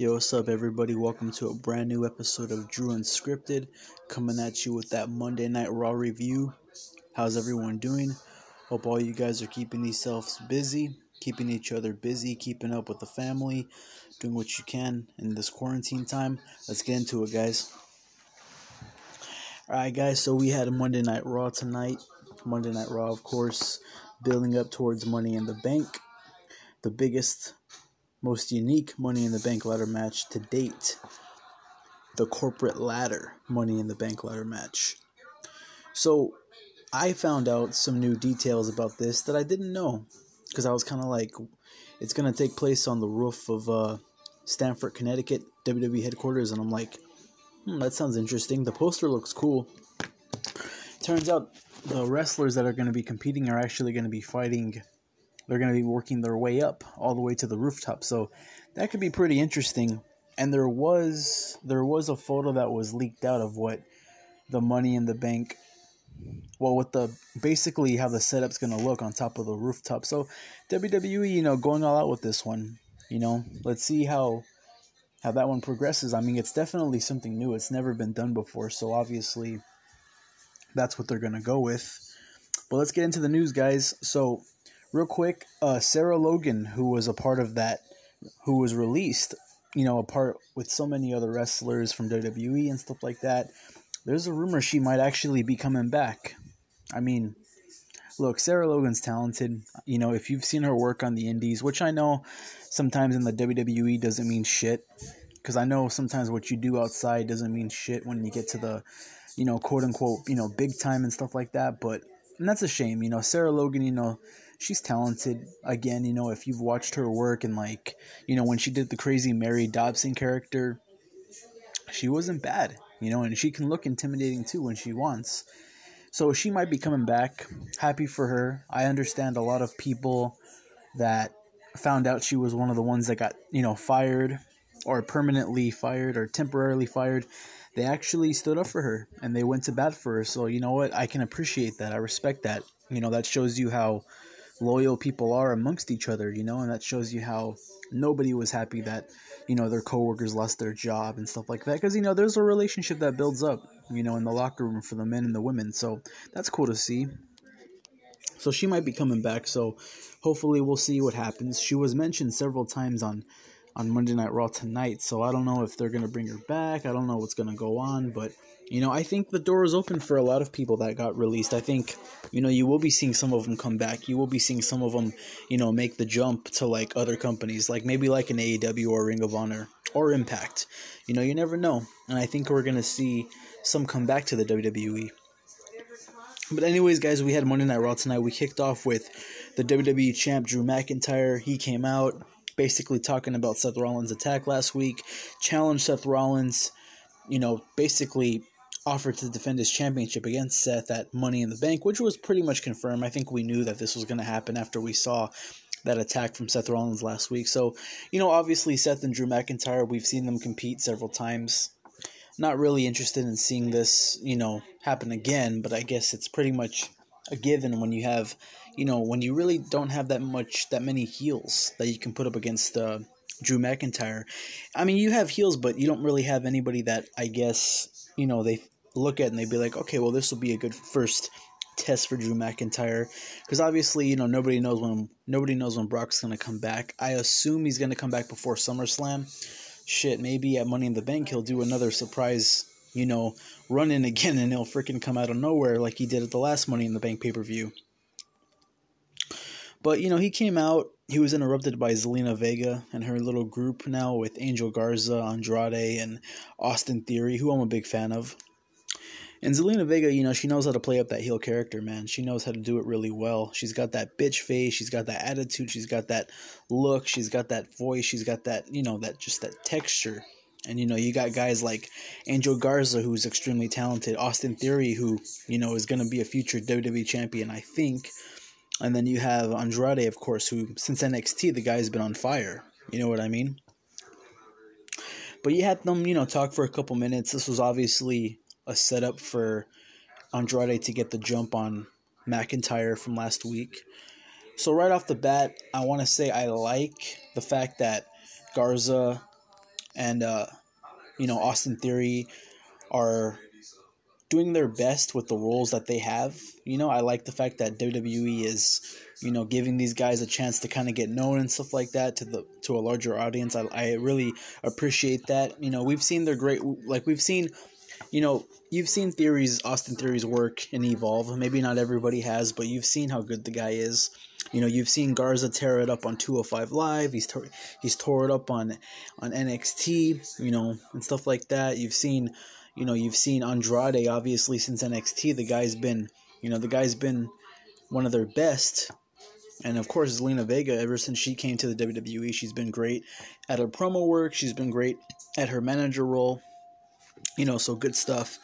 Yo, what's up, everybody? Welcome to a brand new episode of Drew Unscripted, coming at you with that Monday Night Raw review. How's everyone doing? Hope all you guys are keeping yourselves busy, keeping each other busy, keeping up with the family, doing what you can in this quarantine time. Let's get into it, guys. Alright, guys, so we had a Monday Night Raw tonight. Monday Night Raw, of course, building up towards Money in the Bank, the biggest most unique Money in the Bank ladder match to date. The corporate ladder Money in the Bank ladder match. So, I found out some new details about this that I didn't know because I was kind of like, it's gonna take place on the roof of uh, Stamford, Connecticut WWE headquarters, and I'm like, hmm, that sounds interesting. The poster looks cool. Turns out the wrestlers that are going to be competing are actually going to be fighting they're going to be working their way up all the way to the rooftop. So that could be pretty interesting. And there was there was a photo that was leaked out of what the money in the bank well with the basically how the setup's going to look on top of the rooftop. So WWE, you know, going all out with this one, you know. Let's see how how that one progresses. I mean, it's definitely something new. It's never been done before, so obviously that's what they're going to go with. But let's get into the news, guys. So, real quick, uh, Sarah Logan, who was a part of that, who was released, you know, a part with so many other wrestlers from WWE and stuff like that. There's a rumor she might actually be coming back. I mean, look, Sarah Logan's talented. You know, if you've seen her work on the indies, which I know sometimes in the WWE doesn't mean shit, because I know sometimes what you do outside doesn't mean shit when you get to the, you know, quote unquote, you know, big time and stuff like that. But and that's a shame. You know, Sarah Logan, you know, she's talented. Again, you know, if you've watched her work and like, you know, when she did the crazy Mary Dobson character, she wasn't bad, you know, and she can look intimidating too when she wants. So she might be coming back. Happy for her. I understand a lot of people that found out she was one of the ones that got, you know, fired or permanently fired or temporarily fired. They actually stood up for her and they went to bat for her. So, you know what? I can appreciate that. I respect that. You know, that shows you how loyal people are amongst each other, you know, and that shows you how nobody was happy that, you know, their coworkers lost their job and stuff like that. Because, you know, there's a relationship that builds up, you know, in the locker room for the men and the women. So that's cool to see. So she might be coming back. So hopefully we'll see what happens. She was mentioned several times on on Monday Night Raw tonight. So I don't know if they're gonna bring her back. I don't know what's gonna go on, but you know, I think the door is open for a lot of people that got released. I think, you know, you will be seeing some of them come back. You will be seeing some of them, you know, make the jump to like other companies, like maybe like an AEW or Ring of Honor or Impact. You know, you never know. And I think we're going to see some come back to the WWE. But anyways, guys, we had Monday Night Raw tonight. We kicked off with the WWE champ Drew McIntyre. He came out basically talking about Seth Rollins' attack last week, challenged Seth Rollins, you know, basically offered to defend his championship against Seth at Money in the Bank, which was pretty much confirmed. I think we knew that this was going to happen after we saw that attack from Seth Rollins last week. So, you know, obviously Seth and Drew McIntyre, we've seen them compete several times. Not really interested in seeing this, you know, happen again, but I guess it's pretty much a given when you have, you know, when you really don't have that much, that many heels that you can put up against uh, Drew McIntyre. I mean, you have heels, but you don't really have anybody that I guess you know they look at and they'd be like, okay, well, this will be a good first test for Drew McIntyre because obviously you know nobody knows when nobody knows when Brock's gonna come back. I assume he's gonna come back before SummerSlam. Shit, maybe at Money in the Bank he'll do another surprise, you know, run in again and he'll freaking come out of nowhere like he did at the last Money in the Bank pay per view. But you know, he came out. He was interrupted by Zelina Vega and her little group now with Angel Garza, Andrade, and Austin Theory, who I'm a big fan of. And Zelina Vega, you know, she knows how to play up that heel character, man. She knows how to do it really well. She's got that bitch face, she's got that attitude, she's got that look, she's got that voice, she's got that, you know, that just that texture. And you know, you got guys like Angel Garza, who's extremely talented, Austin Theory, who you know is going to be a future WWE champion, I think. And then you have Andrade, of course, who since NXT the guy's been on fire. You know what I mean? But you had them, you know, talk for a couple minutes. This was obviously a setup for Andrade to get the jump on McIntyre from last week. So right off the bat, I want to say I like the fact that Garza and uh, you know Austin Theory are doing their best with the roles that they have. You know, I like the fact that WWE is, you know, giving these guys a chance to kind of get known and stuff like that to the to a larger audience. I, I really appreciate that. You know, we've seen their great like we've seen, you know, you've seen theories Austin Theories work and evolve. Maybe not everybody has, but you've seen how good the guy is. You know, you've seen Garza tear it up on 205 Live. He's tore, he's tore it up on on NXT, you know, and stuff like that. You've seen you know, you've seen Andrade obviously since NXT. The guy's been, you know, the guy's been one of their best. And of course, Zelina Vega, ever since she came to the WWE, she's been great at her promo work. She's been great at her manager role. You know, so good stuff.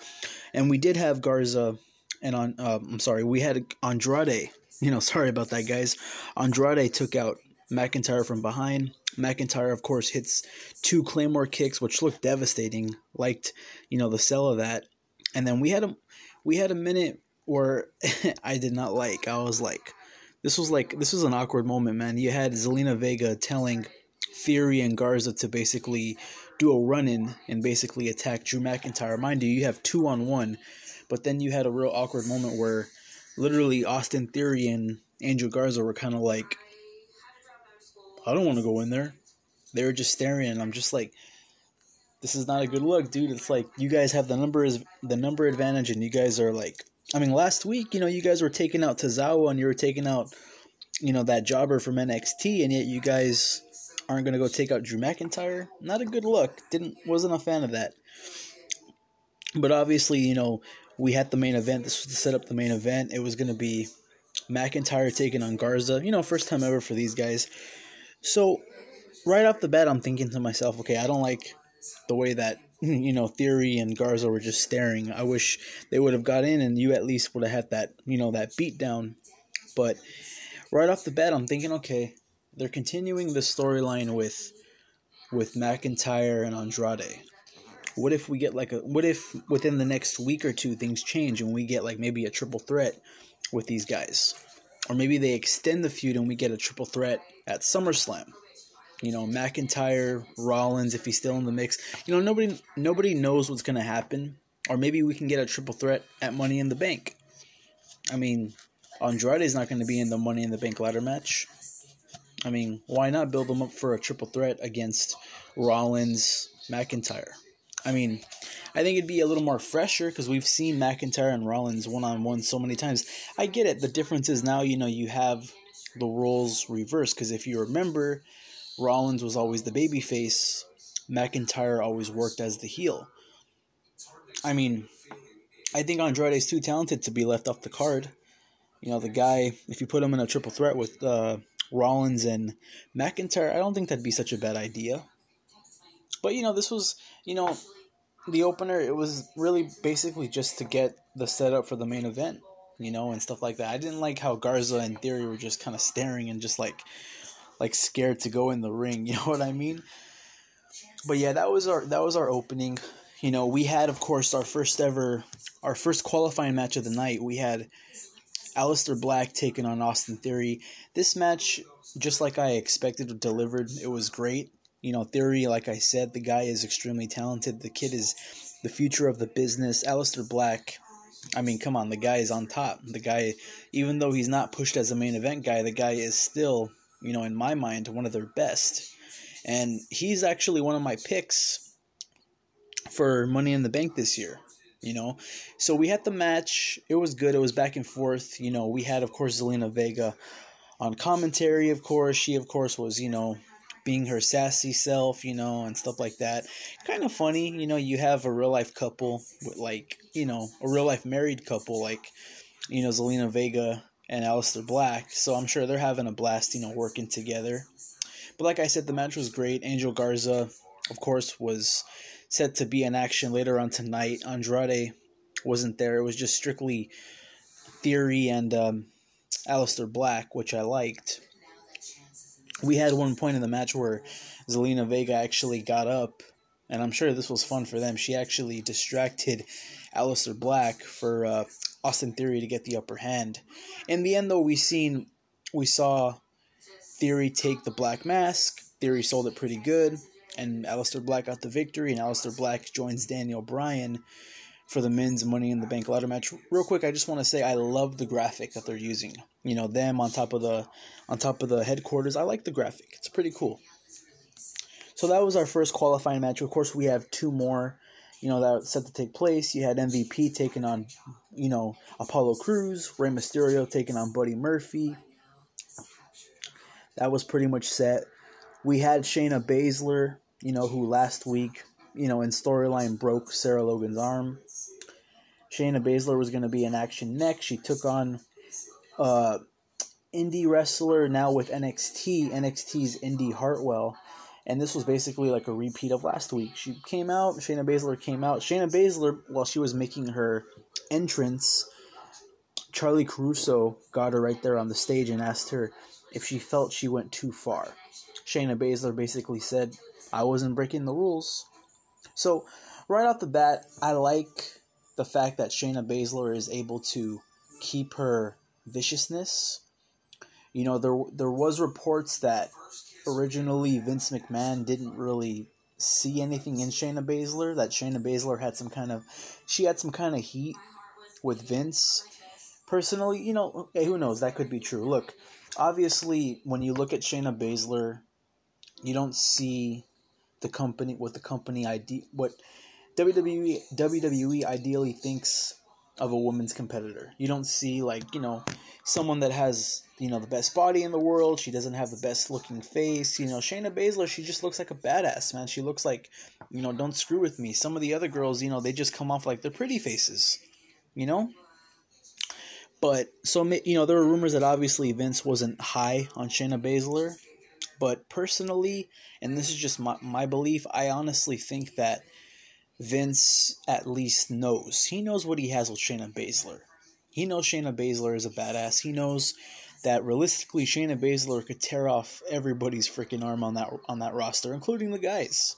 And we did have Garza, and on, uh, I'm sorry, we had Andrade. You know, sorry about that, guys. Andrade took out McIntyre from behind. McIntyre, of course, hits two Claymore kicks, which looked devastating. Liked, you know, the sell of that. And then we had a we had a minute where I did not like. I was like, this was like this was an awkward moment, man. You had Zelina Vega telling Theory and Garza to basically do a run in and basically attack Drew McIntyre. Mind you, you have two on one, but then you had a real awkward moment where literally Austin Theory and Angel Garza were kind of like I don't want to go in there. They were just staring, and I'm just like, this is not a good look, dude. It's like you guys have the number the number advantage, and you guys are like, I mean, last week, you know, you guys were taking out Tozawa, and you were taking out, you know, that jobber from NXT, and yet you guys aren't gonna go take out Drew McIntyre. Not a good look. Didn't wasn't a fan of that. But obviously, you know, we had the main event. This was to set up the main event. It was gonna be McIntyre taking on Garza. You know, first time ever for these guys. So, right off the bat, I'm thinking to myself, okay, I don't like the way that you know Theory and Garza were just staring. I wish they would have got in, and you at least would have had that you know that beat down. But right off the bat, I'm thinking, okay, they're continuing the storyline with with McIntyre and Andrade. What if we get like a what if within the next week or two things change and we get like maybe a triple threat with these guys? Or maybe they extend the feud and we get a triple threat at SummerSlam. You know, McIntyre, Rollins, if he's still in the mix. You know, nobody nobody knows what's gonna happen. Or maybe we can get a triple threat at Money in the Bank. I mean, Andrade is not going to be in the Money in the Bank ladder match. I mean, why not build them up for a triple threat against Rollins, McIntyre? I mean, I think it'd be a little more fresher because we've seen McIntyre and Rollins one on one so many times. I get it. The difference is now, you know, you have the roles reversed because if you remember, Rollins was always the baby face, McIntyre always worked as the heel. I mean, I think Andrade is too talented to be left off the card. You know, the guy, if you put him in a triple threat with uh, Rollins and McIntyre, I don't think that'd be such a bad idea. But, you know, this was, you know, the opener, it was really basically just to get the setup for the main event, you know, and stuff like that. I didn't like how Garza and Theory were just kind of staring and just like, like scared to go in the ring. You know what I mean? But yeah, that was our that was our opening. You know, we had of course our first ever, our first qualifying match of the night. We had Aleister Black taking on Austin Theory. This match, just like I expected, delivered. It was great. You know, Theory, like I said, the guy is extremely talented. The kid is the future of the business. Aleister Black, I mean, come on, the guy is on top. The guy, even though he's not pushed as a main event guy, the guy is still, you know, in my mind, one of their best. And he's actually one of my picks for Money in the Bank this year. You know, so we had the match. It was good. It was back and forth. You know, we had, of course, Zelina Vega on commentary. Of course, she, of course, was you know being her sassy self, you know, and stuff like that. Kind of funny, you know, you have a real life couple with like, you know, a real life married couple like, you know, Zelina Vega and Aleister Black. So I'm sure they're having a blast, you know, working together. But like I said, the match was great. Angel Garza, of course, was set to be in action later on tonight. Andrade wasn't there. It was just strictly Theory and um, Aleister Black, which I liked we had one point in the match where Zelina Vega actually got up, and I'm sure this was fun for them. She actually distracted Aleister Black for uh, Austin Theory to get the upper hand. In the end, though, we seen we saw Theory take the black mask. Theory sold it pretty good. and Aleister Black got the victory, and Aleister Black joins Daniel Bryan for the men's Money in the Bank ladder match. Real quick, I just want to say I love the graphic that they're using. You know, them on top of the on top of the headquarters. I like the graphic. It's pretty cool. So that was our first qualifying match. Of course, we have two more. You know that set to take place. You had MVP taking on, you know, Apollo Crews, Rey Mysterio taking on Buddy Murphy. That was pretty much set. We had Shayna Baszler, you know, who last week, you know, in storyline broke Sarah Logan's arm. Shayna Baszler was going to be in action next. She took on uh, indie wrestler now with NXT, NXT's Indi Hartwell. And this was basically like a repeat of last week. She came out, Shayna Baszler came out. Shayna Baszler, while she was making her entrance, Charly Caruso got her right there on the stage and asked her if she felt she went too far. Shayna Baszler basically said, I wasn't breaking the rules. So, right off the bat, I like the fact that Shayna Baszler is able to keep her viciousness. You know, there there was reports that originally Vince McMahon didn't really see anything in Shayna Baszler. That Shayna Baszler had some kind of she had some kind of heat with Vince. Personally, you know, who knows? That could be true. Look, obviously, when you look at Shayna Baszler, you don't see the company what the company ide- what WWE WWE ideally thinks of a woman's competitor. You don't see like, you know, someone that has, you know, the best body in the world. She doesn't have the best looking face. You know, Shayna Baszler, she just looks like a badass, man. She looks like, you know, don't screw with me. Some of the other girls, you know, they just come off like they're pretty faces. You know? But so you know, there were rumors that obviously Vince wasn't high on Shayna Baszler, but personally, and this is just my, my belief, I honestly think that Vince at least knows. He knows what he has with Shayna Baszler. He knows Shayna Baszler is a badass. He knows that realistically Shayna Baszler could tear off everybody's freaking arm on that on that roster, including the guys.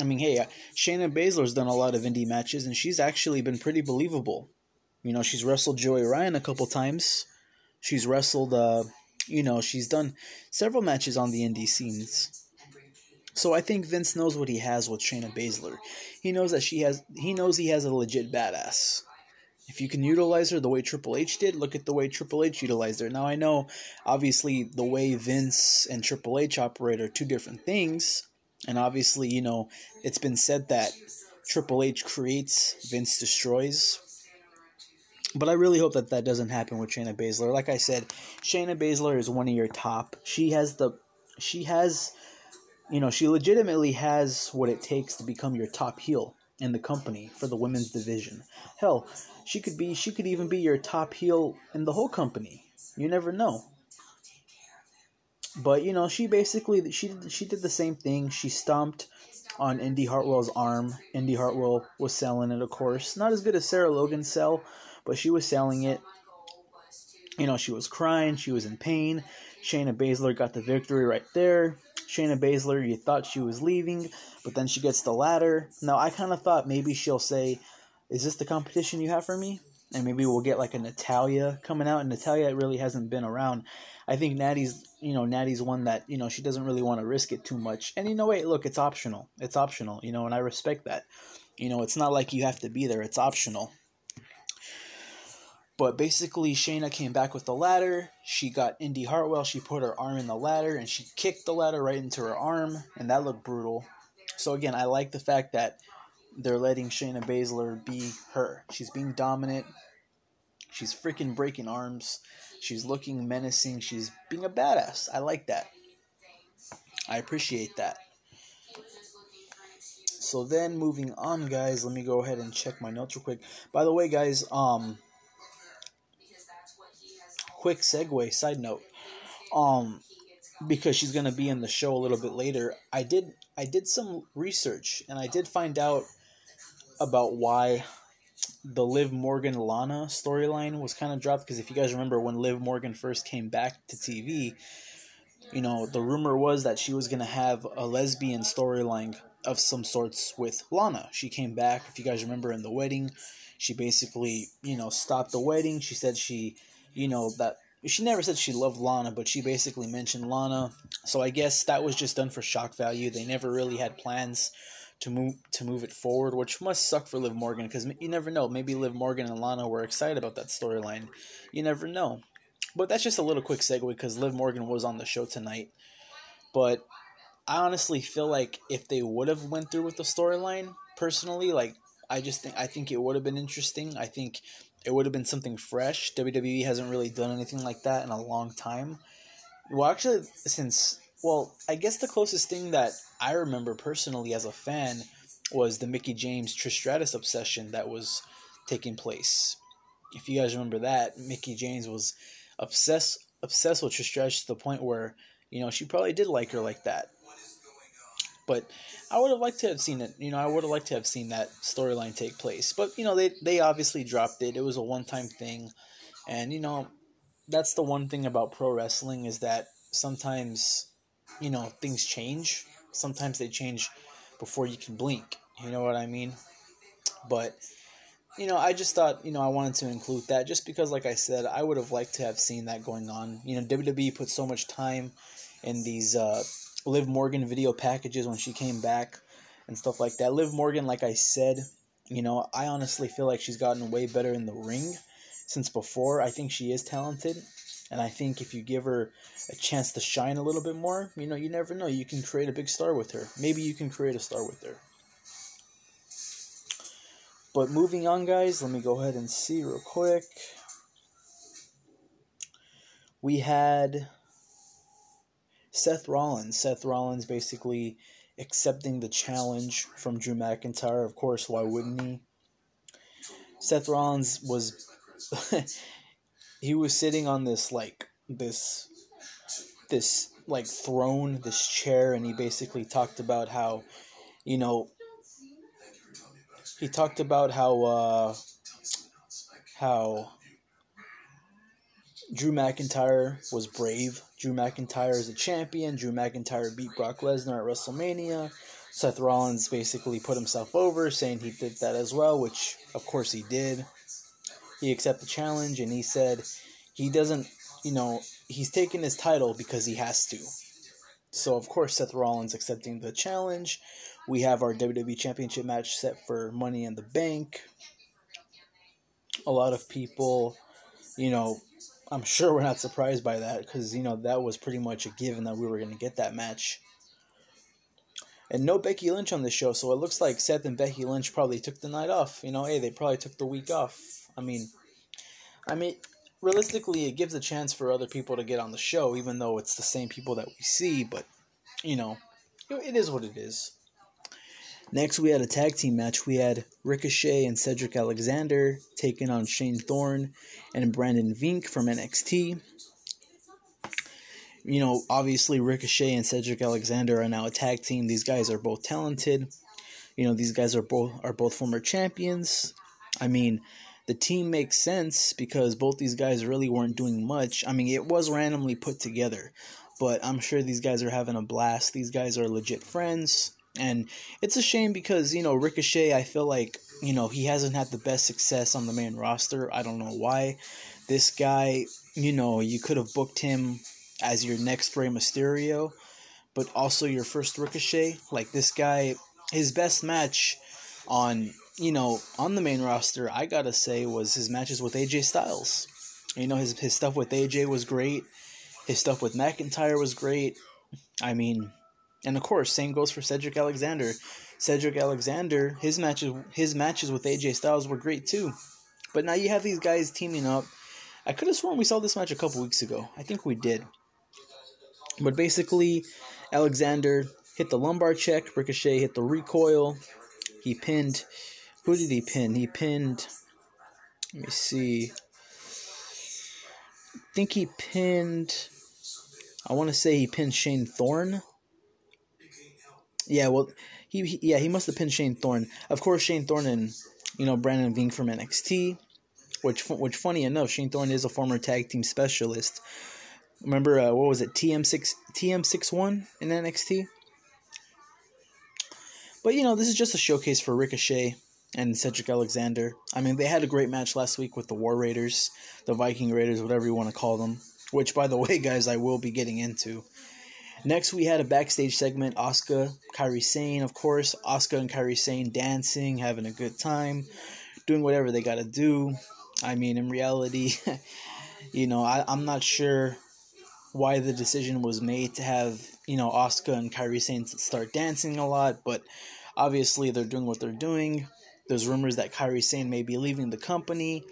I mean, hey, Shayna Baszler's done a lot of indie matches, and she's actually been pretty believable. You know, she's wrestled Joey Ryan a couple times. She's wrestled, uh, you know, she's done several matches on the indie scenes. So I think Vince knows what he has with Shayna Baszler. He knows that she has he knows he has a legit badass. If you can utilize her the way Triple H did, look at the way Triple H utilized her. Now I know obviously the way Vince and Triple H operate are two different things. And obviously, you know, it's been said that Triple H creates, Vince destroys. But I really hope that that doesn't happen with Shayna Baszler. Like I said, Shayna Baszler is one of your top. She has the she has you know, she legitimately has what it takes to become your top heel in the company for the women's division. Hell, she could be she could even be your top heel in the whole company. You never know. But you know, she basically she she did the same thing. She stomped on Indi Hartwell's arm. Indi Hartwell was selling it, of course. Not as good as Sarah Logan sell, but she was selling it. You know, she was crying, she was in pain. Shayna Baszler got the victory right there. Shayna Baszler, you thought she was leaving, but then she gets the ladder. Now, I kind of thought maybe she'll say, Is this the competition you have for me? And maybe we'll get like a Natalya coming out. And Natalya really hasn't been around. I think Natty's, you know, Natty's one that, you know, she doesn't really want to risk it too much. And you know, wait, look, it's optional. It's optional, you know, and I respect that. You know, it's not like you have to be there, it's optional. But basically, Shayna came back with the ladder. She got Indi Hartwell. She put her arm in the ladder and she kicked the ladder right into her arm, and that looked brutal. So again, I like the fact that they're letting Shayna Baszler be her. She's being dominant. She's freaking breaking arms. She's looking menacing. She's being a badass. I like that. I appreciate that. So then moving on, guys, let me go ahead and check my notes real quick. By the way, guys, um, quick segue side note um because she's to be in the show a little bit later i did i did some research and i did find out about why the liv morgan lana storyline was kind of dropped because if you guys remember when liv morgan first came back to tv you know the rumor was that she was going to have a lesbian storyline of some sorts with lana. She came back if you guys remember in the wedding. She basically you know stopped the wedding. She said she you know that she never said she loved Lana, but she basically mentioned Lana. So I guess that was just done for shock value. They never really had plans to move to move it forward, which must suck for Liv Morgan because you never know. Maybe Liv Morgan and Lana were excited about that storyline. You never know. But that's just a little quick segue because Liv Morgan was on the show tonight. But I honestly feel like if they would have went through with the storyline, personally, like I just think I think it would have been interesting. I think it would have been something fresh. WWE hasn't really done anything like that in a long time. Well, actually, since well, I guess the closest thing that I remember personally as a fan was the Mickie James Trish Stratus obsession that was taking place. If you guys remember that, Mickie James was obsessed obsessed with Trish Stratus to the point where you know she probably did like her like that. But I would have liked to have seen it. You know, I would have liked to have seen that storyline take place. But you know, they they obviously dropped it. It was a one time thing, and you know, that's the one thing about pro wrestling is that sometimes, you know, things change. Sometimes they change before you can blink. You know what I mean? But you know, I just thought, you know, I wanted to include that just because, like I said, I would have liked to have seen that going on. You know, WWE put so much time in these uh, Liv Morgan video packages when she came back and stuff like that. Liv Morgan, like I said, you know, I honestly feel like she's gotten way better in the ring since before. I think she is talented. And I think if you give her a chance to shine a little bit more, you know, you never know. You can create a big star with her. Maybe you can create a star with her. But moving on, guys, let me go ahead and see real quick. We had Seth Rollins. Seth Rollins basically accepting the challenge from Drew McIntyre. Of course, why wouldn't he? Seth Rollins was he was sitting on this like this this like throne, this chair, and he basically talked about how, you know, he talked about how uh, how Drew McIntyre was brave. Drew McIntyre is a champion. Drew McIntyre beat Brock Lesnar at WrestleMania. Seth Rollins basically put himself over, saying he did that as well, which of course he did. He accepted the challenge and he said he doesn't, you know, he's taking his title because he has to. So of course Seth Rollins accepting the challenge. We have our WWE Championship match set for Money in the Bank. A lot of people, you know, I'm sure we're not surprised by that because, you know, that was pretty much a given that we were going to get that match. And no Becky Lynch on the show, so it looks like Seth and Becky Lynch probably took the night off. You know, hey, they probably took the week off. I mean, I mean, realistically, it gives a chance for other people to get on the show, even though it's the same people that we see. But you know, it is what it is. Next, we had a tag team match. We had Ricochet and Cedric Alexander taking on Shane Thorne and Brendan Vink from NXT. You know, obviously, Ricochet and Cedric Alexander are now a tag team. These guys are both talented. You know, these guys are both are both former champions. I mean, the team makes sense because both these guys really weren't doing much. I mean, it was randomly put together, but I'm sure these guys are having a blast. These guys are legit friends. And it's a shame because, you know, Ricochet, I feel like, you know, he hasn't had the best success on the main roster. I don't know why. This guy, you know, you could have booked him as your next Rey Mysterio, but also your first Ricochet. Like, this guy, his best match on, you know, on the main roster, I gotta say, was his matches with AJ Styles. You know, his, his stuff with AJ was great. His stuff with McIntyre was great. I mean, and of course, same goes for Cedric Alexander. Cedric Alexander, his matches his matches with AJ Styles were great too. But now you have these guys teaming up. I could have sworn we saw this match a couple weeks ago. I think we did. But basically, Alexander hit the lumbar check, Ricochet hit the recoil. He pinned who did he pin? He pinned let me see. I think he pinned I want to say he pinned Shane Thorne yeah, well, he, he yeah he must have pinned Shane Thorne. Of course, Shane Thorne and you know Brendan Vink from NXT. Which which funny enough, Shane Thorne is a former tag team specialist. Remember uh, what was it TM six TM six one in NXT. But you know this is just a showcase for Ricochet and Cedric Alexander. I mean they had a great match last week with the War Raiders, the Viking Raiders, whatever you want to call them. which, by the way, guys, I will be getting into. Next, we had a backstage segment. Asuka, Kairi Sane, of course. Asuka and Kairi Sane dancing, having a good time, doing whatever they got to do. I mean, in reality, you know, I, I'm not sure why the decision was made to have, you know, Asuka and Kairi Sane start dancing a lot, but obviously they're doing what they're doing. There's rumors that Kairi Sane may be leaving the company.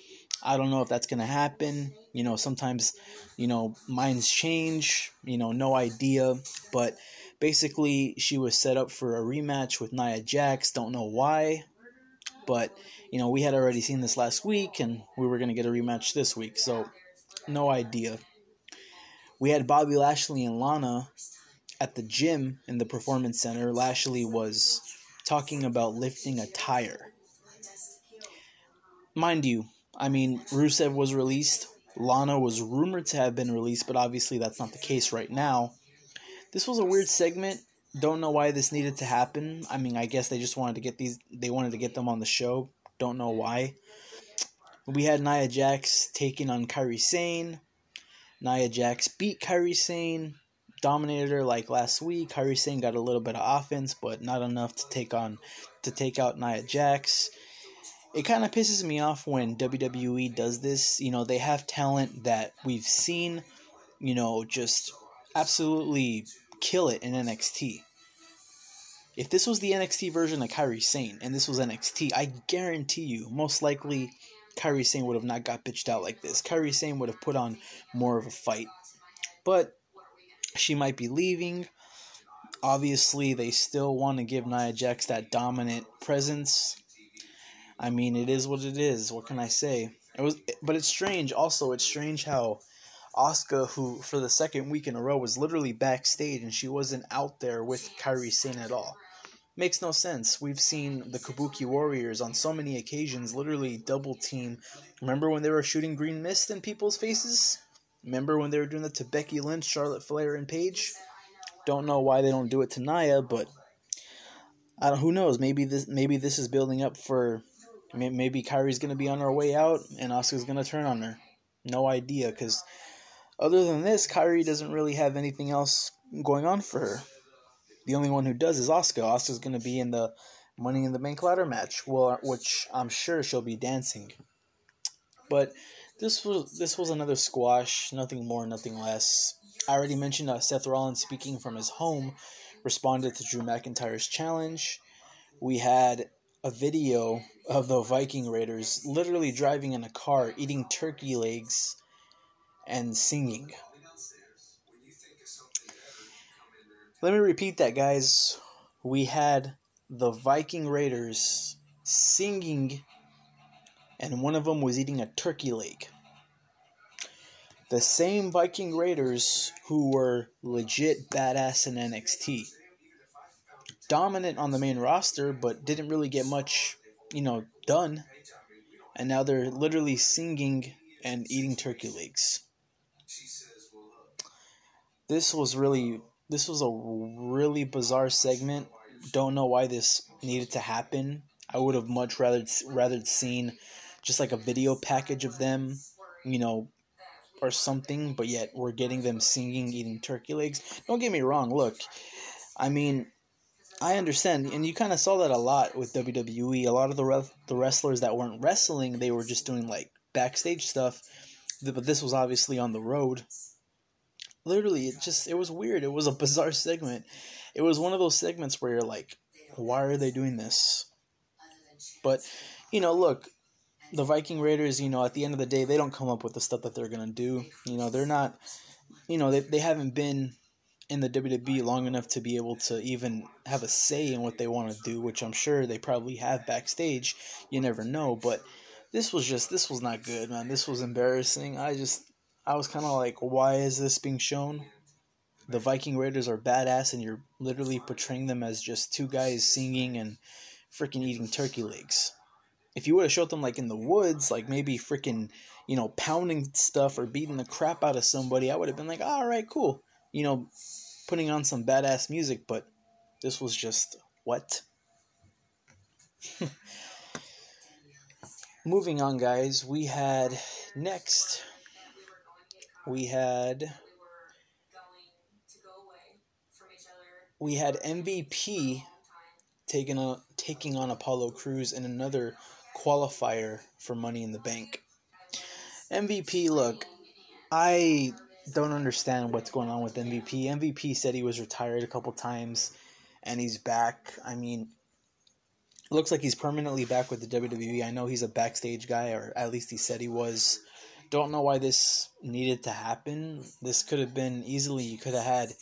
I don't know if that's going to happen. You know, sometimes, you know, minds change, you know, no idea. But basically, she was set up for a rematch with Nia Jax. Don't know why. But, you know, we had already seen this last week and we were going to get a rematch this week. So, no idea. We had Bobby Lashley and Lana at the gym in the Performance Center. Lashley was talking about lifting a tire. Mind you, I mean, Rusev was released. Lana was rumored to have been released, but obviously that's not the case right now. This was a weird segment. Don't know why this needed to happen. I mean, I guess they just wanted to get these they wanted to get them on the show. Don't know why. We had Nia Jax taking on Kairi Sane. Nia Jax beat Kairi Sane, dominated her like last week. Kairi Sane got a little bit of offense, but not enough to take on to take out Nia Jax it kind of pisses me off when WWE does this. You know, they have talent that we've seen, you know, just absolutely kill it in NXT. If this was the NXT version of Kairi Sane and this was NXT, I guarantee you, most likely, Kairi Sane would have not got bitched out like this. Kairi Sane would have put on more of a fight. But she might be leaving. Obviously, they still want to give Nia Jax that dominant presence I mean, it is what it is. What can I say? It was, but it's strange. Also, it's strange how Asuka, who for the second week in a row was literally backstage and she wasn't out there with Kairi Sane at all. Makes no sense. We've seen the Kabuki Warriors on so many occasions literally double team. Remember when they were shooting green mist in people's faces? Remember when they were doing that to Becky Lynch, Charlotte Flair, and Paige? Don't know why they don't do it to Nia, but I don't, who knows? Maybe this maybe this is building up for Maybe Kairi's going to be on her way out and Asuka's going to turn on her. No idea, because other than this, Kairi doesn't really have anything else going on for her. The only one who does is Asuka. Asuka's going to be in the Money in the Bank ladder match, well, which I'm sure she'll be dancing. But this was this was another squash, nothing more, nothing less. I already mentioned uh, Seth Rollins speaking from his home responded to Drew McIntyre's challenge. We had a video of the Viking Raiders literally driving in a car, eating turkey legs, and singing. Let me repeat that, guys. We had the Viking Raiders singing, and one of them was eating a turkey leg. The same Viking Raiders who were legit badass in NXT dominant on the main roster, but didn't really get much, you know, done. And now they're literally singing and eating turkey legs. This was really this was a really bizarre segment. Don't know why this needed to happen. I would have much rather rather seen just like a video package of them, you know, or something, but yet we're getting them singing eating turkey legs. Don't get me wrong, look. I mean, I understand, and you kind of saw that a lot with WWE. A lot of the the wrestlers that weren't wrestling, they were just doing like backstage stuff. But this was obviously on the road. Literally, it just it was weird. It was a bizarre segment. It was one of those segments where you're like, why are they doing this? But you know, look, the Viking Raiders. You know, at the end of the day, they don't come up with the stuff that they're gonna do. You know, they're not. You know, they they haven't been in the WWE long enough to be able to even have a say in what they want to do, which I'm sure they probably have backstage. You never know, but this was just this was not good, man. This was embarrassing. I just I was kind of like, why is this being shown? The Viking Raiders are badass, and you're literally portraying them as just two guys singing and freaking eating turkey legs. If you would have showed them like in the woods, like maybe freaking, you know, pounding stuff or beating the crap out of somebody, I would have been like, all right, cool. You know, putting on some badass music, but this was just what? Moving on, guys, we had next we had we had MVP taking on taking on Apollo Crews in another qualifier for Money in the Bank. MVP, look, I don't understand what's going on with MVP. MVP said he was retired a couple times and he's back. I mean, looks like he's permanently back with the WWE. I know he's a backstage guy, or at least he said he was. Don't know why this needed to happen. This could have been easily, you could have had,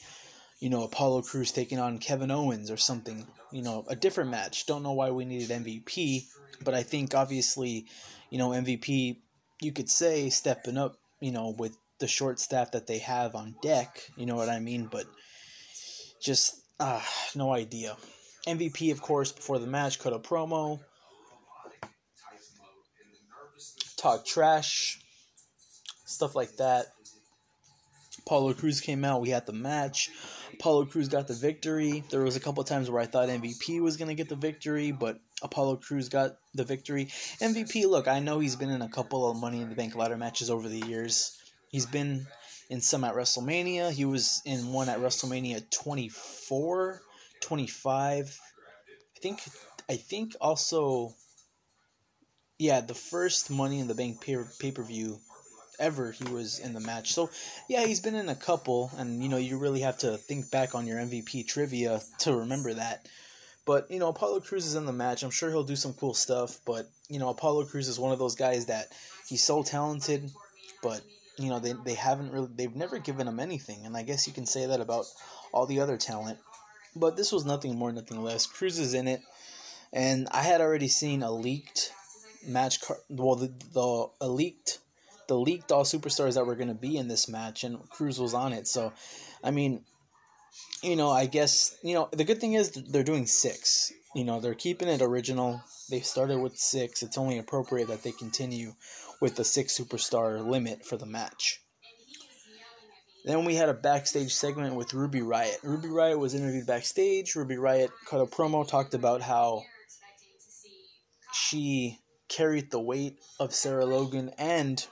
you know, Apollo Crews taking on Kevin Owens or something, you know, a different match. Don't know why we needed MVP, but I think obviously, you know, MVP, you could say stepping up, you know, with the short staff that they have on deck, you know what I mean? But just, ah, no idea. MVP, of course, before the match, cut a promo, talk trash, stuff like that. Apollo Crews came out. We had the match. Apollo Crews got the victory. There was a couple times where I thought MVP was gonna get the victory, but Apollo Crews got the victory. MVP, look, I know he's been in a couple of Money in the Bank ladder matches over the years. He's been in some at WrestleMania. He was in one at WrestleMania 24 25. I think I think also yeah, the first Money in the Bank pay per view ever he was in the match. So yeah, he's been in a couple, and you know you really have to think back on your MVP trivia to remember that. But you know Apollo Crews is in the match. I'm sure he'll do some cool stuff. But you know Apollo Crews is one of those guys that he's so talented, but you know they they haven't really they've never given him anything, and I guess you can say that about all the other talent. But this was nothing more, nothing less. Crews is in it, and I had already seen a leaked match card. Well, the, the a leaked the leaked all superstars that were going to be in this match, and Crews was on it. So, I mean, you know, I guess you know the good thing is they're doing six. You know, they're keeping it original. They started with six. It's only appropriate that they continue with the six superstar limit for the match. Then we had a backstage segment with Ruby Riott. Ruby Riott was interviewed backstage. Ruby Riott cut a promo, talked about how she carried the weight of Sarah Logan and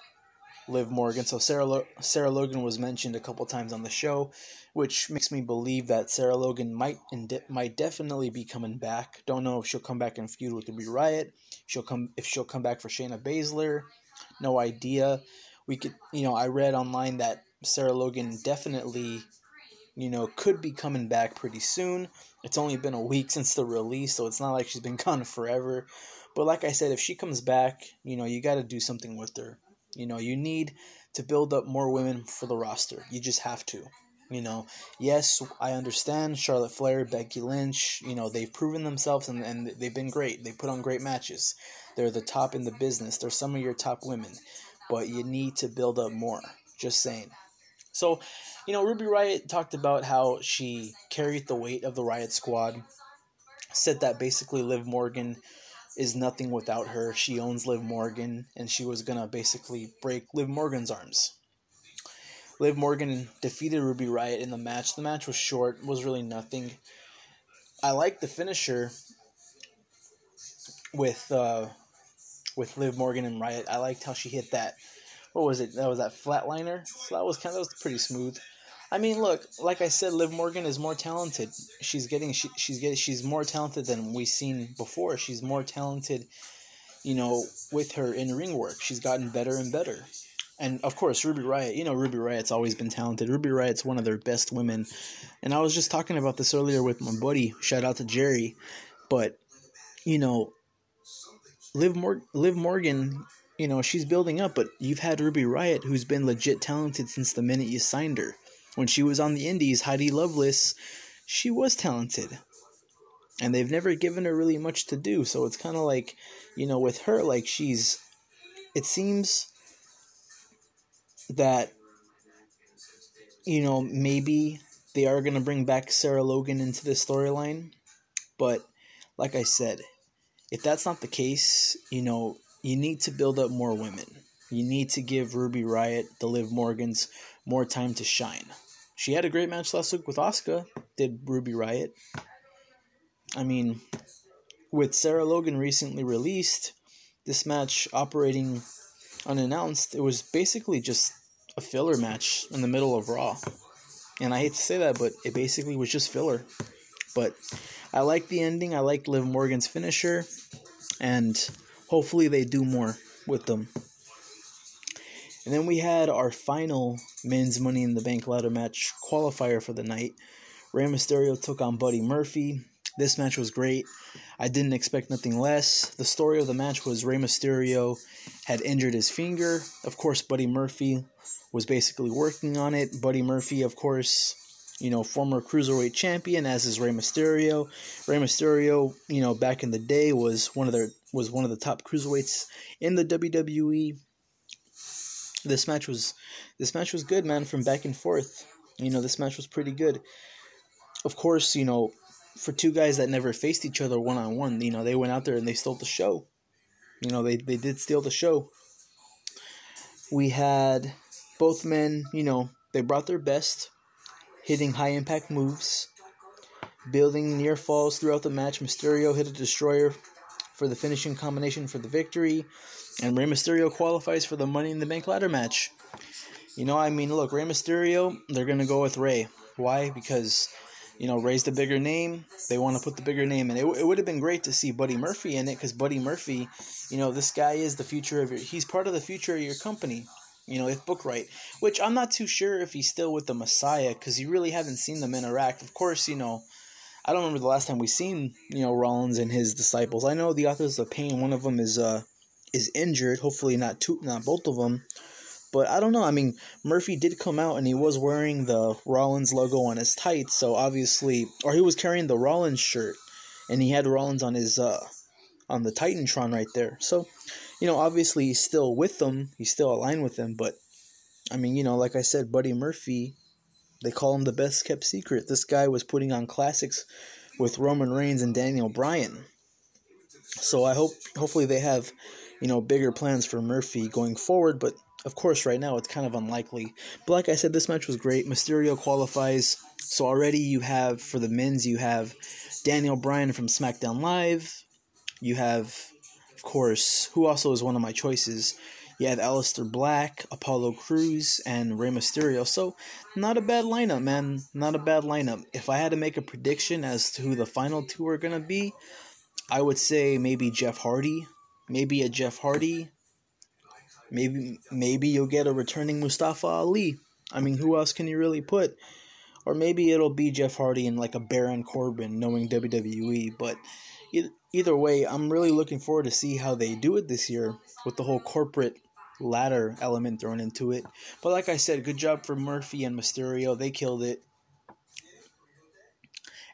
Liv Morgan. So Sarah Lo- Sarah Logan was mentioned a couple times on the show, which makes me believe that Sarah Logan might might definitely be coming back. Don't know if she'll come back and feud with Ruby Riott. She'll come if she'll come back for Shayna Baszler. No idea. We could, you know, I read online that Sarah Logan definitely, you know, could be coming back pretty soon. It's only been a week since the release, so it's not like she's been gone forever. But like I said, if she comes back, you know, you got to do something with her. You know, you need to build up more women for the roster. You just have to. You know, yes, I understand Charlotte Flair, Becky Lynch, you know, they've proven themselves and, and they've been great. They put on great matches. They're the top in the business. They're some of your top women. But you need to build up more. Just saying. So, you know, Ruby Riott talked about how she carried the weight of the Riott Squad. Said that basically Liv Morgan is nothing without her. She owns Liv Morgan, and she was gonna basically break Liv Morgan's arms. Liv Morgan defeated Ruby Riott in the match. The match was short, was really nothing. I like the finisher with uh, with Liv Morgan and Riott. I liked how she hit that what was it? That was that flatliner. So that was kind of that was pretty smooth. I mean, look, like I said, Liv Morgan is more talented. She's getting she, she's getting she's more talented than we've seen before. She's more talented, you know, with her in ring work. She's gotten better and better. And of course, Ruby Riott. You know, Ruby Riott's always been talented. Ruby Riott's one of their best women. And I was just talking about this earlier with my buddy. Shout out to Jerry. But you know, Liv, Mor- Liv Morgan you know, she's building up, but you've had Ruby Riott, who's been legit talented since the minute you signed her. When she was on the Indies, Heidi Lovelace, she was talented. And they've never given her really much to do, so it's kind of like, you know, with her, like, she's. It seems that, you know, maybe they are going to bring back Sarah Logan into the storyline, but like I said, if that's not the case, you know, you need to build up more women. You need to give Ruby Riott, the Liv Morgans, more time to shine. She had a great match last week with Asuka, did Ruby Riott. I mean, with Sarah Logan recently released, this match operating unannounced, it was basically just a filler match in the middle of Raw. And I hate to say that, but it basically was just filler. But I like the ending. I like Liv Morgan's finisher. And hopefully they do more with them. And then we had our final men's Money in the Bank ladder match qualifier for the night. Rey Mysterio took on Buddy Murphy. This match was great. I didn't expect nothing less. The story of the match was Rey Mysterio had injured his finger. Of course, Buddy Murphy was basically working on it. Buddy Murphy, of course, you know, former cruiserweight champion, as is Rey Mysterio. Rey Mysterio, you know, back in the day was one of their was one of the top cruiserweights in the WWE. This match was this match was good, man, from back and forth. You know, this match was pretty good. Of course, you know, for two guys that never faced each other one on one, you know, they went out there and they stole the show. You know, they, they did steal the show. We had both men, you know, they brought their best, hitting high impact moves, building near falls throughout the match. Mysterio hit a destroyer for the finishing combination for the victory, and Rey Mysterio qualifies for the Money in the Bank ladder match. You know, I mean, look, Rey Mysterio, they're to go with Rey. Why? Because you know, Rey's the bigger name. They want to put the bigger name, in. it, it would have been great to see Buddy Murphy in it because Buddy Murphy, you know, this guy is the future of your. He's part of the future of your company. You know, if book right, which I'm not too sure if he's still with the Messiah because you really haven't seen them interact. Of course, you know, I don't remember the last time we seen you know Rollins and his disciples. I know the authors of Pain. One of them is uh is injured. Hopefully, not two, not both of them. But I don't know. I mean, Murphy did come out and he was wearing the Rollins logo on his tights, so obviously, or he was carrying the Rollins shirt, and he had Rollins on his uh on the Titantron right there. So, you know, obviously he's still with them. He's still aligned with them, but I mean, you know, like I said, Buddy Murphy, they call him the best kept secret. This guy was putting on classics with Roman Reigns and Daniel Bryan. So I hope hopefully they have, you know, bigger plans for Murphy going forward, but of course, right now it's kind of unlikely. But like I said, this match was great. Mysterio qualifies. So already you have, for the men's, you have Daniel Bryan from SmackDown Live. You have, of course, who also is one of my choices. You have Aleister Black, Apollo Crews, and Rey Mysterio. So, not a bad lineup, man. Not a bad lineup. If I had to make a prediction as to who the final two are going to be, I would say maybe Jeff Hardy. Maybe a Jeff Hardy Maybe maybe you'll get a returning Mustafa Ali. I mean, who else can you really put? Or maybe it'll be Jeff Hardy and like a Baron Corbin, knowing WWE. But either way, I'm really looking forward to see how they do it this year with the whole corporate ladder element thrown into it. But like I said, good job for Murphy and Mysterio. They killed it.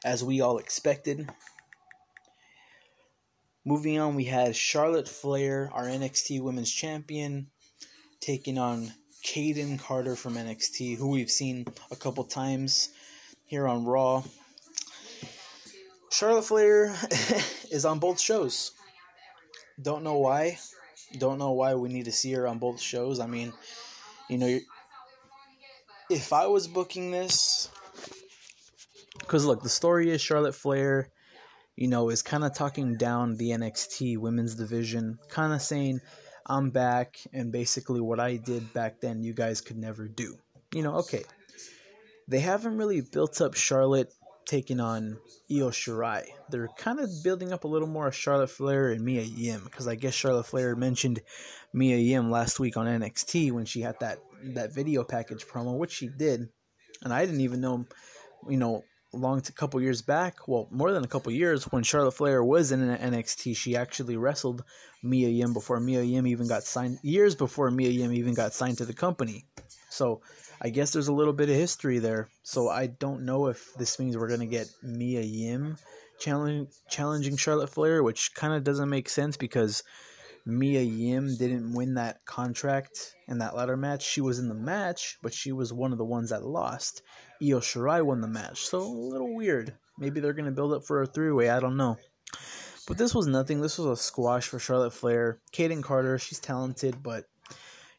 As we all expected. Moving on, we had Charlotte Flair, our NXT Women's Champion, taking on Kayden Carter from NXT, who we've seen a couple times here on Raw. Charlotte Flair is on both shows. Don't know why. Don't know why we need to see her on both shows. I mean, you know, if I was booking this, because look, the story is Charlotte Flair you know, is kind of talking down the NXT women's division, kind of saying, I'm back, and basically what I did back then, you guys could never do. You know, okay. They haven't really built up Charlotte taking on Io Shirai. They're kind of building up a little more of Charlotte Flair and Mia Yim, because I guess Charlotte Flair mentioned Mia Yim last week on NXT when she had that, that video package promo, which she did. And I didn't even know, you know, long a couple years back, well, more than a couple years, when Charlotte Flair was in NXT, she actually wrestled Mia Yim before Mia Yim even got signed. Years before Mia Yim even got signed to the company. So I guess there's a little bit of history there. So I don't know if this means we're gonna get Mia Yim challenging challenging Charlotte Flair, which kind of doesn't make sense because Mia Yim didn't win that contract in that ladder match. She was in the match, but she was one of the ones that lost. Io Shirai won the match, so a little weird. Maybe they're going to build up for a three way, I don't know. But this was nothing. This was a squash for Charlotte Flair. Kayden Carter, she's talented, but,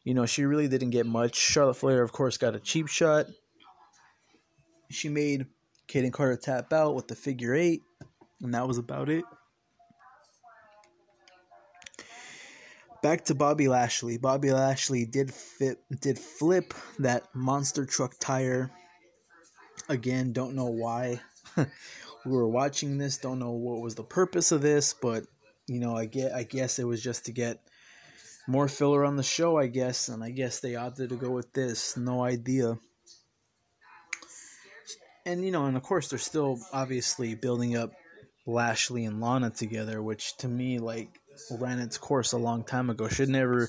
you know, she really didn't get much. Charlotte Flair, of course, got a cheap shot. She made Kayden Carter tap out with the figure eight, and that was about it. back to Bobby Lashley. Bobby Lashley did fit did flip that monster truck tire. Again, don't know why. we were watching this, don't know what was the purpose of this, but you know, I get I guess it was just to get more filler on the show, I guess, and I guess they opted to go with this. No idea. And you know, and of course they're still obviously building up Lashley and Lana together, which to me like ran its course a long time ago. Should never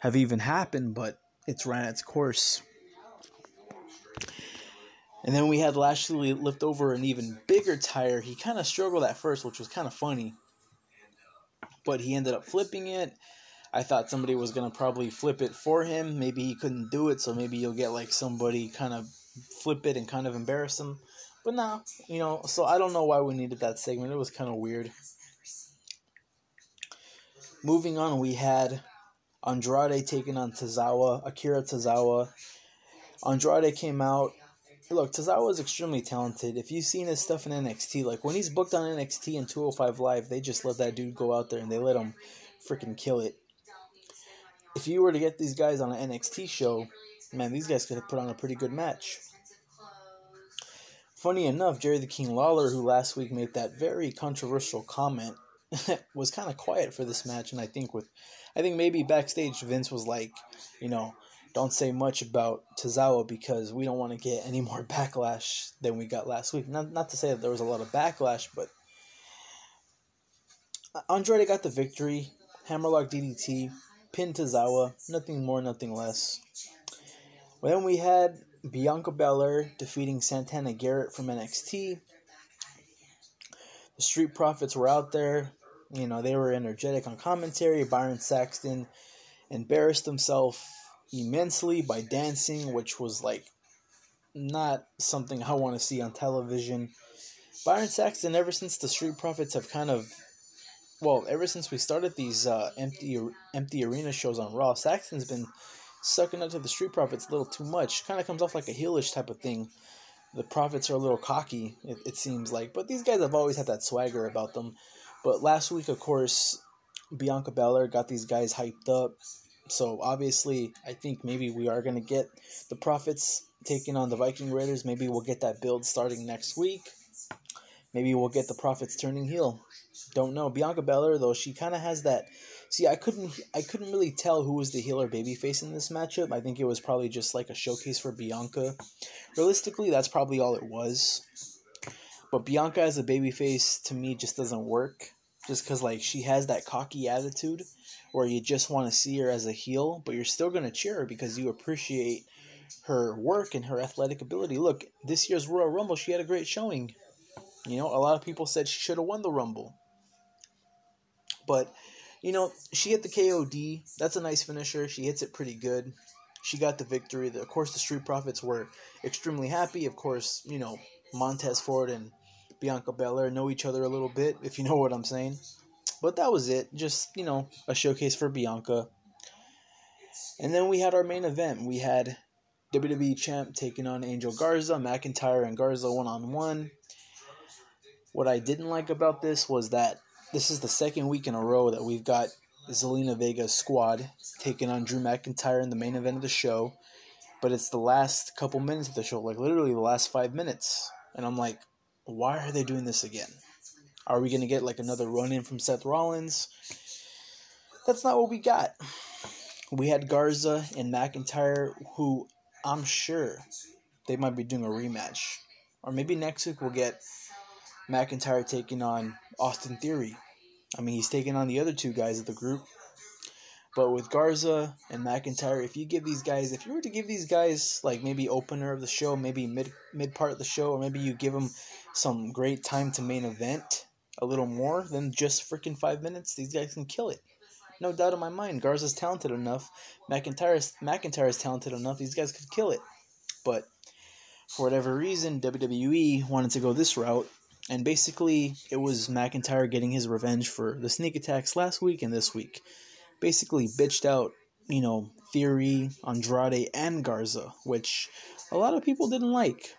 have even happened, but it's ran its course. And then we had Lashley lift over an even bigger tire. He kind of struggled at first, which was kind of funny. But he ended up flipping it. I thought somebody was going to probably flip it for him. Maybe he couldn't do it, so maybe you'll get like somebody kind of flip it and kind of embarrass him. But nah, you know, so I don't know why we needed that segment. It was kind of weird. Moving on, we had Andrade taking on Tozawa, Akira Tozawa. Andrade came out. Look, Tozawa is extremely talented. If you've seen his stuff in NXT, like when he's booked on NXT and 205 Live, they just let that dude go out there and they let him freaking kill it. If you were to get these guys on an NXT show, man, these guys could have put on a pretty good match. Funny enough, Jerry the King Lawler, who last week made that very controversial comment was kind of quiet for this match, and I think with, I think maybe backstage Vince was like, you know, don't say much about Tozawa because we don't want to get any more backlash than we got last week. Not not to say that there was a lot of backlash, but Andrade got the victory. Hammerlock DDT, pin Tozawa, nothing more, nothing less. Then we had Bianca Belair defeating Santana Garrett from NXT. The Street Profits were out there. You know, they were energetic on commentary. Byron Saxton embarrassed himself immensely by dancing, which was like not something I want to see on television. Byron Saxton, ever since the Street Profits have kind of, well, ever since we started these uh, empty empty arena shows on Raw, Saxton's been sucking up to the Street Profits a little too much. Kind of comes off like a heelish type of thing the Profits are a little cocky, it, it seems like. But these guys have always had that swagger about them. But last week, of course, Bianca Belair got these guys hyped up. So obviously, I think maybe we are going to get the Profits taking on the Viking Raiders. Maybe we'll get that build starting next week. Maybe we'll get the Profits turning heel. Don't know. Bianca Belair, though, she kind of has that See, I couldn't I couldn't really tell who was the heel or babyface in this matchup. I think it was probably just like a showcase for Bianca. Realistically, that's probably all it was. But Bianca as a babyface to me just doesn't work. Just because like she has that cocky attitude where you just want to see her as a heel, but you're still gonna cheer her because you appreciate her work and her athletic ability. Look, this year's Royal Rumble, she had a great showing. You know, a lot of people said she should have won the Rumble. But you know, she hit the KOD. That's a nice finisher. She hits it pretty good. She got the victory. Of course, the Street Profits were extremely happy. Of course, you know, Montez Ford and Bianca Belair know each other a little bit, if you know what I'm saying. But that was it. Just, you know, a showcase for Bianca. And then we had our main event. We had WWE Champ taking on Angel Garza, McIntyre and Garza one on one. What I didn't like about this was that this is the second week in a row that we've got Zelina Vega's squad taking on Drew McIntyre in the main event of the show. But it's the last couple minutes of the show, like literally the last five minutes. And I'm like, why are they doing this again? Are we going to get like another run in from Seth Rollins? That's not what we got. We had Garza and McIntyre, who I'm sure they might be doing a rematch. Or maybe next week we'll get McIntyre taking on Austin Theory. I mean, he's taking on the other two guys of the group. But with Garza and McIntyre, if you give these guys, if you were to give these guys like maybe opener of the show, maybe mid mid part of the show, or maybe you give them some great time to main event, a little more than just freaking five minutes, these guys can kill it. No doubt in my mind, Garza's talented enough. McIntyre's McIntyre's talented enough. These guys could kill it. But for whatever reason, WWE wanted to go this route and basically, it was McIntyre getting his revenge for the sneak attacks last week and this week. Basically, bitched out, you know, Theory, Andrade, and Garza, which a lot of people didn't like.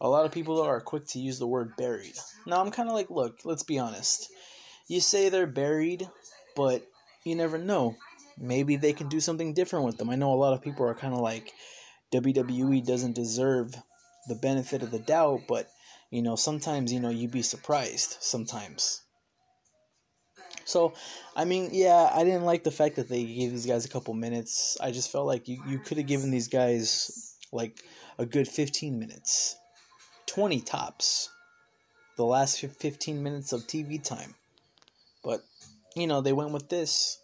A lot of people are quick to use the word buried. Now, I'm kind of like, look, let's be honest. You say they're buried, but you never know. Maybe they can do something different with them. I know a lot of people are kind of like WWE doesn't deserve the benefit of the doubt, but you know, sometimes you know you'd be surprised sometimes. So, I mean, yeah, I didn't like the fact that they gave these guys a couple minutes. I just felt like you, you could have given these guys like a good 15 minutes, 20 tops, the last 15 minutes of TV time. But, you know, they went with this.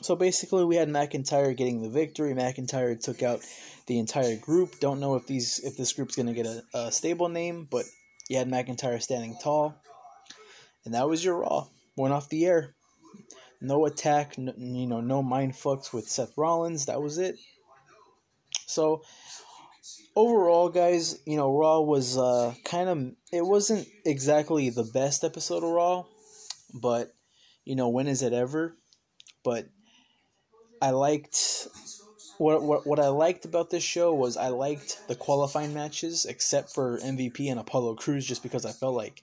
So basically, we had McIntyre getting the victory. McIntyre took out the entire group. Don't know if these if this group's gonna get a, a stable name, but you had McIntyre standing tall, and that was your Raw. Went off the air. No attack, you know, no mind fucks with Seth Rollins. That was it. So overall, guys, you know, Raw was uh, kind of it wasn't exactly the best episode of Raw, but you know, when is it ever? But I liked what, what what I liked about this show was I liked the qualifying matches, except for MVP and Apollo Crews just because I felt like,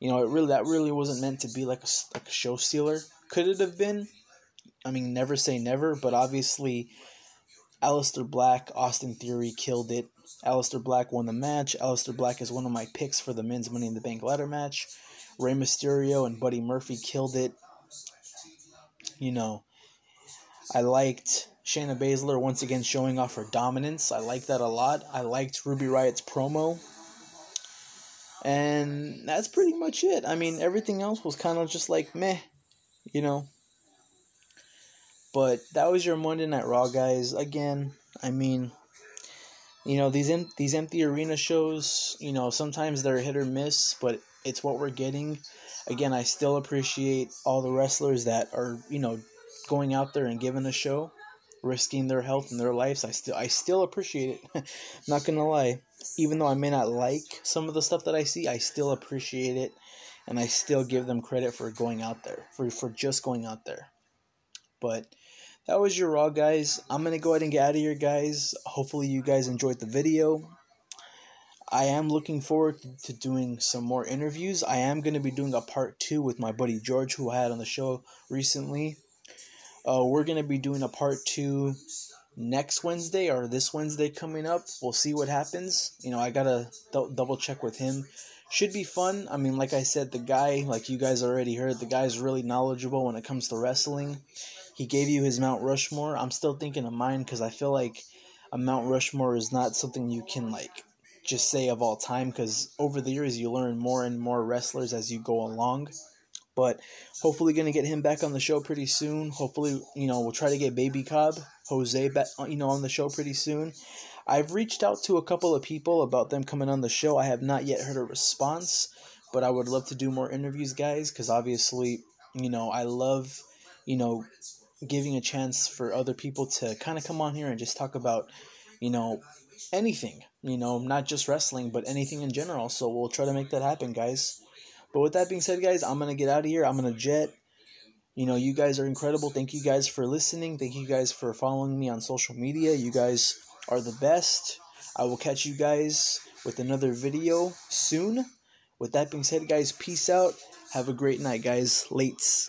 you know, it really that really wasn't meant to be like a like a show stealer. Could it have been? I mean, never say never, but obviously, Aleister Black, Austin Theory killed it. Aleister Black won the match. Aleister Black is one of my picks for the men's Money in the Bank ladder match. Rey Mysterio and Buddy Murphy killed it. You know, I liked Shayna Baszler once again showing off her dominance. I like that a lot. I liked Ruby Riott's promo. And that's pretty much it. I mean, everything else was kind of just like meh, you know. But that was your Monday Night Raw, guys. Again, I mean, you know these em- these empty arena shows. You know, sometimes they're hit or miss, but it's what we're getting. Again, I still appreciate all the wrestlers that are you know going out there and giving a show risking their health and their lives. I still I still appreciate it. not gonna lie. Even though I may not like some of the stuff that I see, I still appreciate it and I still give them credit for going out there. For for just going out there. But that was your raw guys. I'm gonna go ahead and get out of here guys. Hopefully you guys enjoyed the video. I am looking forward to doing some more interviews. I am to be doing a part two with my buddy George, who I had on the show recently. Uh, we're to be doing a part two next Wednesday or this Wednesday coming up. We'll see what happens. You know, I got to th- double check with him. Should be fun. I mean, like I said, the guy, like you guys already heard, the guy's really knowledgeable when it comes to wrestling. He gave you his Mount Rushmore. I'm still thinking of mine because I feel like a Mount Rushmore is not something you can, like, just say of all time because over the years you learn more and more wrestlers as you go along. But hopefully, gonna get him back on the show pretty soon. Hopefully, you know, we'll try to get Baby Cobb, Jose, you know, on the show pretty soon. I've reached out to a couple of people about them coming on the show. I have not yet heard a response, but I would love to do more interviews, guys, because obviously, you know, I love, you know, giving a chance for other people to kind of come on here and just talk about, you know, anything, you know, not just wrestling, but anything in general. So we'll try to make that happen, guys. But with that being said, guys, I'm going to get out of here. I'm going to jet. You know, you guys are incredible. Thank you guys for listening. Thank you guys for following me on social media. You guys are the best. I will catch you guys with another video soon. With that being said, guys, peace out. Have a great night, guys. Lates.